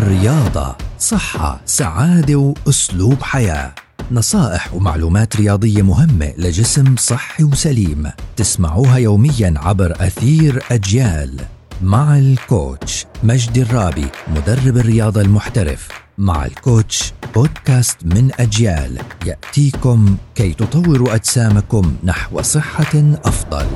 الرياضة صحة سعادة وأسلوب حياة. نصائح ومعلومات رياضية مهمة لجسم صحي وسليم. تسمعوها يوميا عبر أثير أجيال. مع الكوتش مجدي الرابي مدرب الرياضة المحترف. مع الكوتش بودكاست من أجيال. يأتيكم كي تطوروا أجسامكم نحو صحة أفضل.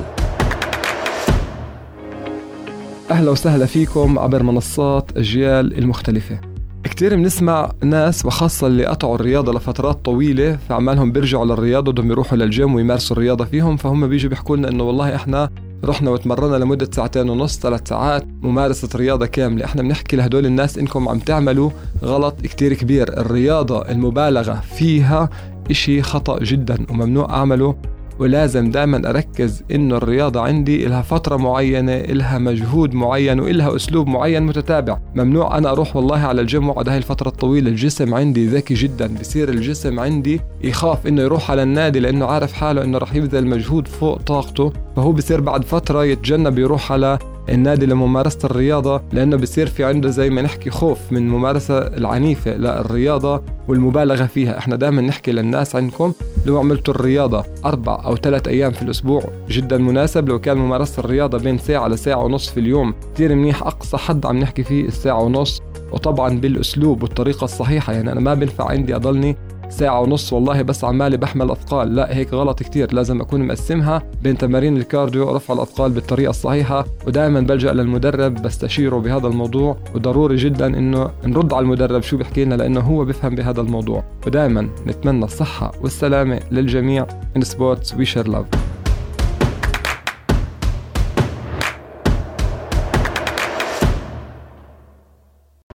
أهلا وسهلا فيكم عبر منصات أجيال المختلفة. كتير بنسمع ناس وخاصة اللي قطعوا الرياضة لفترات طويلة فعمالهم بيرجعوا للرياضة بدهم يروحوا للجيم ويمارسوا الرياضة فيهم فهم بيجوا بيحكوا لنا إنه والله إحنا رحنا وتمرنا لمدة ساعتين ونص ثلاث ساعات ممارسة رياضة كاملة. إحنا بنحكي لهدول الناس إنكم عم تعملوا غلط كتير كبير. الرياضة المبالغة فيها إشي خطأ جدا وممنوع أعمله ولازم دائما أركز إنه الرياضة عندي لها فترة معينة لها مجهود معين وإلها أسلوب معين متتابع. ممنوع أنا أروح والله على الجيم وأقعد هاي الفترة الطويلة. الجسم عندي ذكي جدا. بصير الجسم عندي يخاف إنه يروح على النادي لإنه عارف حاله إنه راح يبذل مجهود فوق طاقته. فهو بصير بعد فترة يتجنب يروح على النادي لممارسة الرياضة لأنه بصير في عنده زي ما نحكي خوف من الممارسة العنيفة. للرياضة والمبالغة فيها. إحنا دائما نحكي للناس عندكم لو عملتوا الرياضة أربع أو ثلاث أيام في الأسبوع. جدا مناسب لو كان ممارسة الرياضة بين ساعة لساعة ونص في اليوم. كثير منيح. أقصى حد عم نحكي فيه الساعة ونص. وطبعا بالأسلوب والطريقة الصحيحة. يعني أنا ما بنفع عندي أضلني ساعة ونص والله بس عمالي بحمل أثقال. لا هيك غلط كتير. لازم أكون مقسمها بين تمارين الكارديو ورفع الأثقال بالطريقة الصحيحة ودائما بلجأ للمدرب بستشيره بهذا الموضوع. وضروري جدا إنه نرد على المدرب شو بيحكي لنا لأنه هو بفهم بهذا الموضوع. ودائما نتمنى الصحة والسلامة للجميع. In sports we share love.